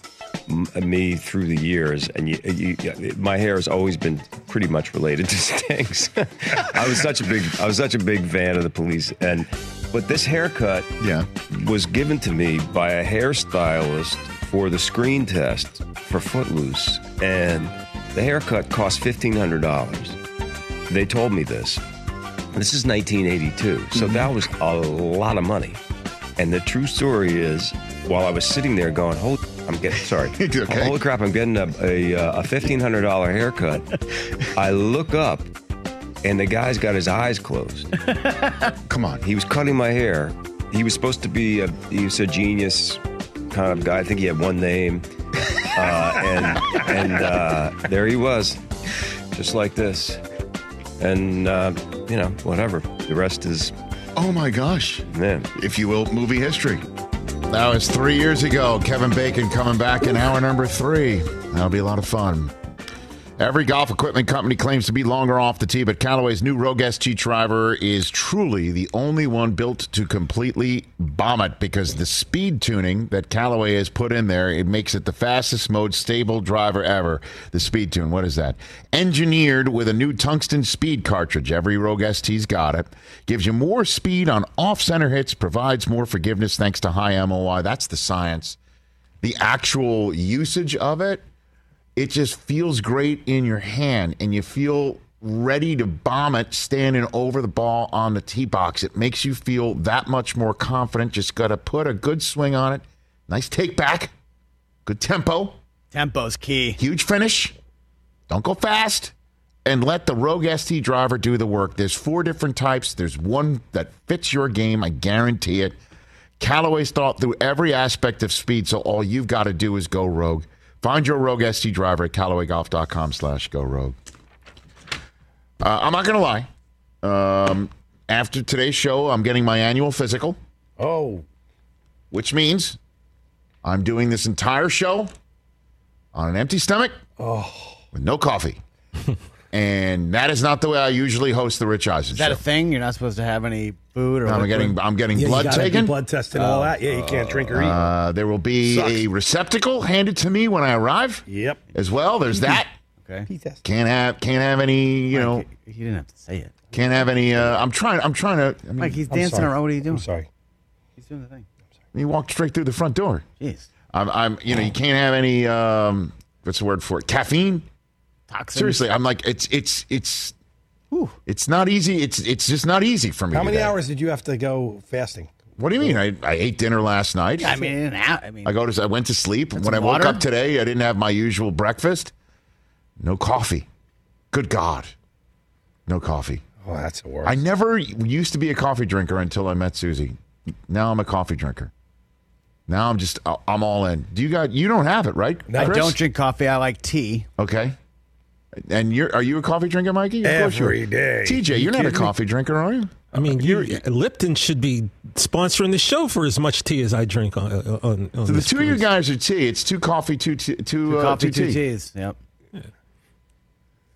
m- me through the years, and you, you, my hair has always been pretty much related to Sting's. I was such a big, I was such a big fan of the police, and but this haircut, Yeah. was given to me by a hairstylist for the screen test for Footloose, and the haircut cost fifteen hundred dollars. They told me this. This is 1982, so that was a lot of money. And the true story is, while I was sitting there going, "Holy, I'm getting sorry, Okay. holy crap, I'm getting a a, uh, a fifteen hundred dollar haircut." I look up, and the guy's got his eyes closed. Come on. He was cutting my hair. He was supposed to be a he was a genius kind of guy. I think he had one name, uh, and and uh, there he was, just like this. And uh, you know, whatever. The rest is Oh my gosh. man. if you will, movie history. That was three years ago. Kevin Bacon coming back in hour number three. That'll be a lot of fun. Every golf equipment company claims to be longer off the tee, but Callaway's new Rogue ST driver is truly the only one built to completely bomb it because the speed tuning that Callaway has put in there, it makes it the fastest mode stable driver ever. The speed tune, what is that? Engineered with a new tungsten speed cartridge. Every Rogue ST's got it. Gives you more speed on off center hits, provides more forgiveness thanks to high MOI. That's the science. The actual usage of it, it just feels great in your hand and you feel ready to bomb it standing over the ball on the tee box. It makes you feel that much more confident. Just got to put a good swing on it. Nice take back. Good tempo. Tempo's key. Huge finish. Don't go fast. And let the Rogue ST driver do the work. There's four different types. There's one that fits your game. I guarantee it. Callaway's thought through every aspect of speed, so all you've got to do is go Rogue. Find your Rogue ST driver at CallawayGolf.com slash go Rogue. Uh, I'm not going to lie. Um, after today's show, I'm getting my annual physical, Oh, which means I'm doing this entire show on an empty stomach with no coffee. and that is not the way I usually host the Rich Eisen Is that a thing? You're not supposed to have any food or I'm liquid? getting I'm getting yeah, blood gotta be taken. blood tested and all that. Yeah, you can't drink or eat. Uh, there will be Sucks. a receptacle handed to me when I arrive yep. as well. There's that. Okay. Pee test. Can't have can't have any you know He you didn't have to say it. can't have any. Uh, I'm trying I'm trying to. I mean, Mike, he's I'm dancing sorry. around. What are you doing? I'm sorry. He's doing the thing. I'm sorry. He walked straight through the front door. Jeez. I'm I'm you know you can't have any um what's the word for it caffeine. Toxins. Seriously, I'm like it's it's it's. It's not easy. It's it's just not easy for me. How many today. hours did you have to go fasting? What do you mean? I, I ate dinner last night. I mean. I mean, I go to I went to sleep. when I woke up today, I didn't have my usual breakfast. No coffee. Good God. No coffee. Oh, that's the worst. I never used to be a coffee drinker until I met Susie. Now I'm a coffee drinker. Now I'm just I'm all in. Do you got you don't have it, right? No, I don't drink coffee. I like tea. Okay. And you're are you a coffee drinker, Mikey? Of course you are. Every day. TJ, you're not a kidding me? coffee drinker, are you? I mean, you, Lipton should be sponsoring the show for as much tea as I drink on. on, on So the two of you guys are tea. It's two coffee, two tea, two, Two uh, coffee, two two tea. teas. Yep.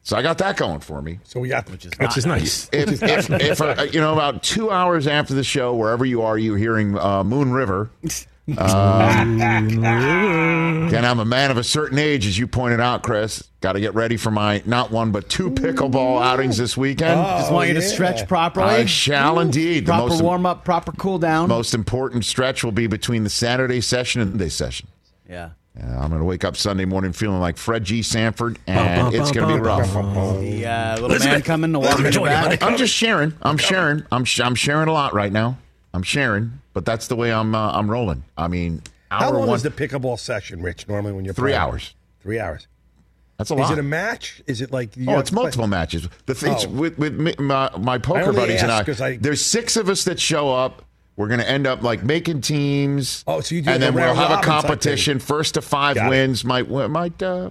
So I got that going for me. So we got Which is which is nice. if, if, if uh, you know about two hours after the show, wherever you are, you're hearing uh, Moon River. Um, and I'm a man of a certain age, as you pointed out, Chris. Got to get ready for my not one but two pickleball outings this weekend. Just want you to stretch properly. I shall indeed. The proper warm up, proper cool down. most important stretch will be between the Saturday session and the Sunday session. yeah. Yeah, I'm going to wake up Sunday morning feeling like Fred G. Sanford, and bum, it's going to be bum, rough. bum, The uh, little man coming to walk in the back. I'm just sharing. I'm sharing. I'm sh- I'm sharing a lot right now. I'm sharing, but that's the way I'm uh, I'm rolling. I mean, How long one, is the pickleball session, Rich? Normally, when you're three playing? hours. Three hours. That's a lot. Is it a match? Is it like? you Oh, it's to play- multiple matches. The things Oh. with with me, my, my poker buddies and I, I- There's six of us that show up. We're going to end up like making teams. Oh, so you do and the then we'll have a competition. First to five Got it. wins might might uh,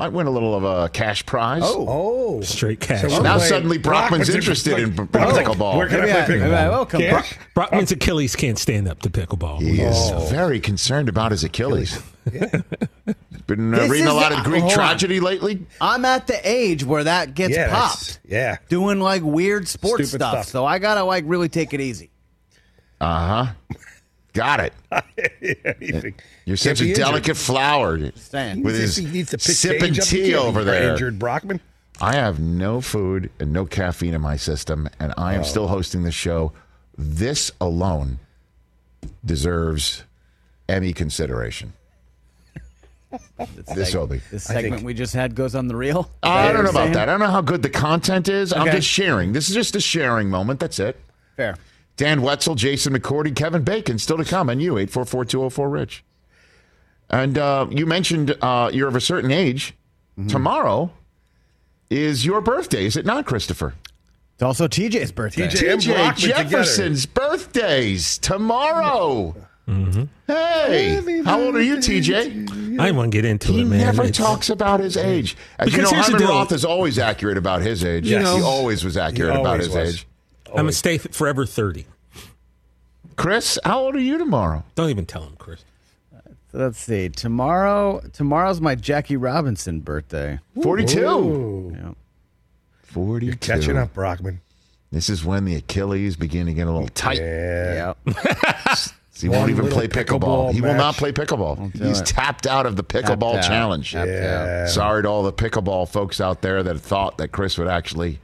might win a little of a cash prize. Oh, Straight cash. we're Now playing- suddenly Brockman's interested in like- pickleball. Where can I Maybe play I- maybe pickleball? will come Cash? Brockman's Achilles can't stand up to pickleball. He is Oh. very concerned about his Achilles. Been uh, reading a lot the- of Greek hold tragedy lately. I'm at the age where that gets Yeah, popped. yeah. Doing like weird sports stuff. stuff. So I gotta like really take it easy. Uh huh. Got it. Anything. You're such a injured. delicate flower saying. with He his needs to pick sipping change up. Tea over there. Injured Brockman. I have no food and no caffeine in my system, and I am Oh. still hosting the show. This alone deserves Emmy consideration. This will be. This segment we just had goes on the reel. I don't know about saying? that. I don't know how good the content is. I'm just sharing. This is just a sharing moment. That's it. Fair. Dan Wetzel, Jason McCourty, Kevin Bacon still to come, and you, 844-204-RICH. And uh, you mentioned uh, you're of a certain age. Mm-hmm. Tomorrow is your birthday, is it not, Christopher? It's also TJ's birthday. TJ and TJ Brockman together. Jefferson's birthdays tomorrow. Mm-hmm. Hey, how old are you, TJ? I didn't want to get into He it, man. He never It's- talks about his age. As you know, here's the Hyman deal. Roth is always accurate about his age. You know- he always was accurate He about his was. age. I'm gonna stay forever thirty. Chris, how old are you tomorrow? Don't even tell him, Chris. Uh, let's see. Tomorrow, tomorrow's my Jackie Robinson birthday. 42. Ooh. Yeah. 42. You're catching up, Brockman. This is when the Achilles begin to get a little tight. Yeah. Yeah. He won't One even play pickleball. pickleball He will not play pickleball. He's it. tapped out of the pickleball Tapped challenge. Yeah. Sorry to all the pickleball folks out there that thought that Chris would actually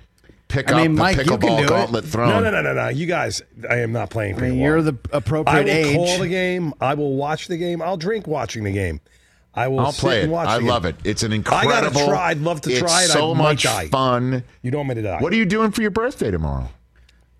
pick I up mean, the Mike, you can pickleball do it. gauntlet thrown. No, no, no, no, no. You guys, I am not playing I mean, pickleball. you're the appropriate game. I appropriate will age. call the game. I will watch the game. I'll drink watching the game. I will I'll sit play and it. watch I the love game. it. It's an incredible. I gotta try. I'd love to it's try it. so I might much die. fun. You don't want me to die. What are you doing for your birthday tomorrow?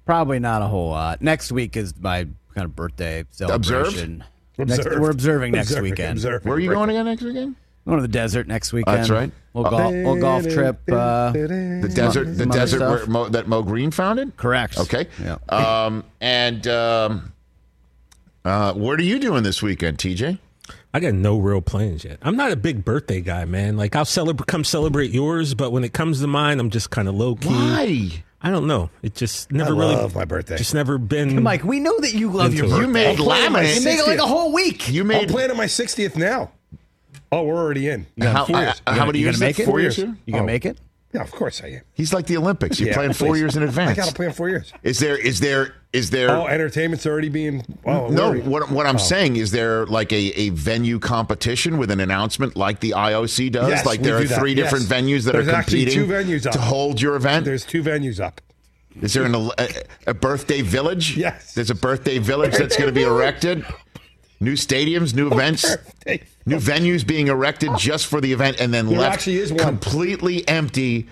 Probably not a whole lot. Next week is my kind of birthday Observed? celebration. Next, Observed. we're observing next Observing, weekend. observing. Where are you going again next weekend? Going to the desert next weekend. That's right. We'll golf. We'll golf trip. Uh, The desert, the desert where Mo, that Moe Greene founded. correct. Okay. Yeah. Um, and um, uh, what are you doing this weekend, TJ? I got no real plans yet. I'm not a big birthday guy, man. Like I'll celebrate, come celebrate yours, but when it comes to mine, I'm just kind of low key. Why? I don't know. It just never I really. love my birthday. Just never been. Mike, we know that you love your birthday. You made I'll play my laminate. You make it like a whole week. You made. I'm planning my 60th now. Oh, we're already in. how, Four years. uh, how many You years? gonna is make it? Four years. years. here? You gonna Oh. make it? Yeah, of course I am. He's like the Olympics. You're Yeah, playing four please. years in advance. I got to plan four years. Is there? Is there? Is there? Oh, entertainment's already being. Oh, no, already- what, what I'm saying is there like a, a venue competition with an announcement like the IOC does? Yes, like we there are do that, three yes. different venues that There's are actually competing two venues up. to hold your event? There's two venues up. Is there an, a, a birthday village? Yes. There's a birthday village that's going to be erected. New stadiums, new events, new venues being erected just for the event, and then There left actually is completely empty,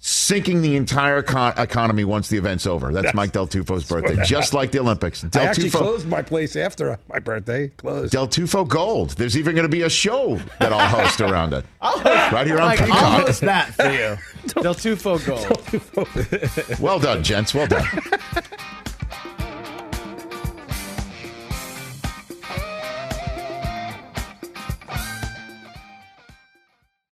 sinking the entire econ- economy once the event's over. That's, Mike Del Tufo's birthday, just like the Olympics. I Del actually Tufo, closed my place after my birthday. Closed. Del Tufo Gold. There's even going to be a show that I'll host around it. I'll host, right here on Mike, I'll Peacock. host that for you. Del Tufo gold. Well done, gents. Well done.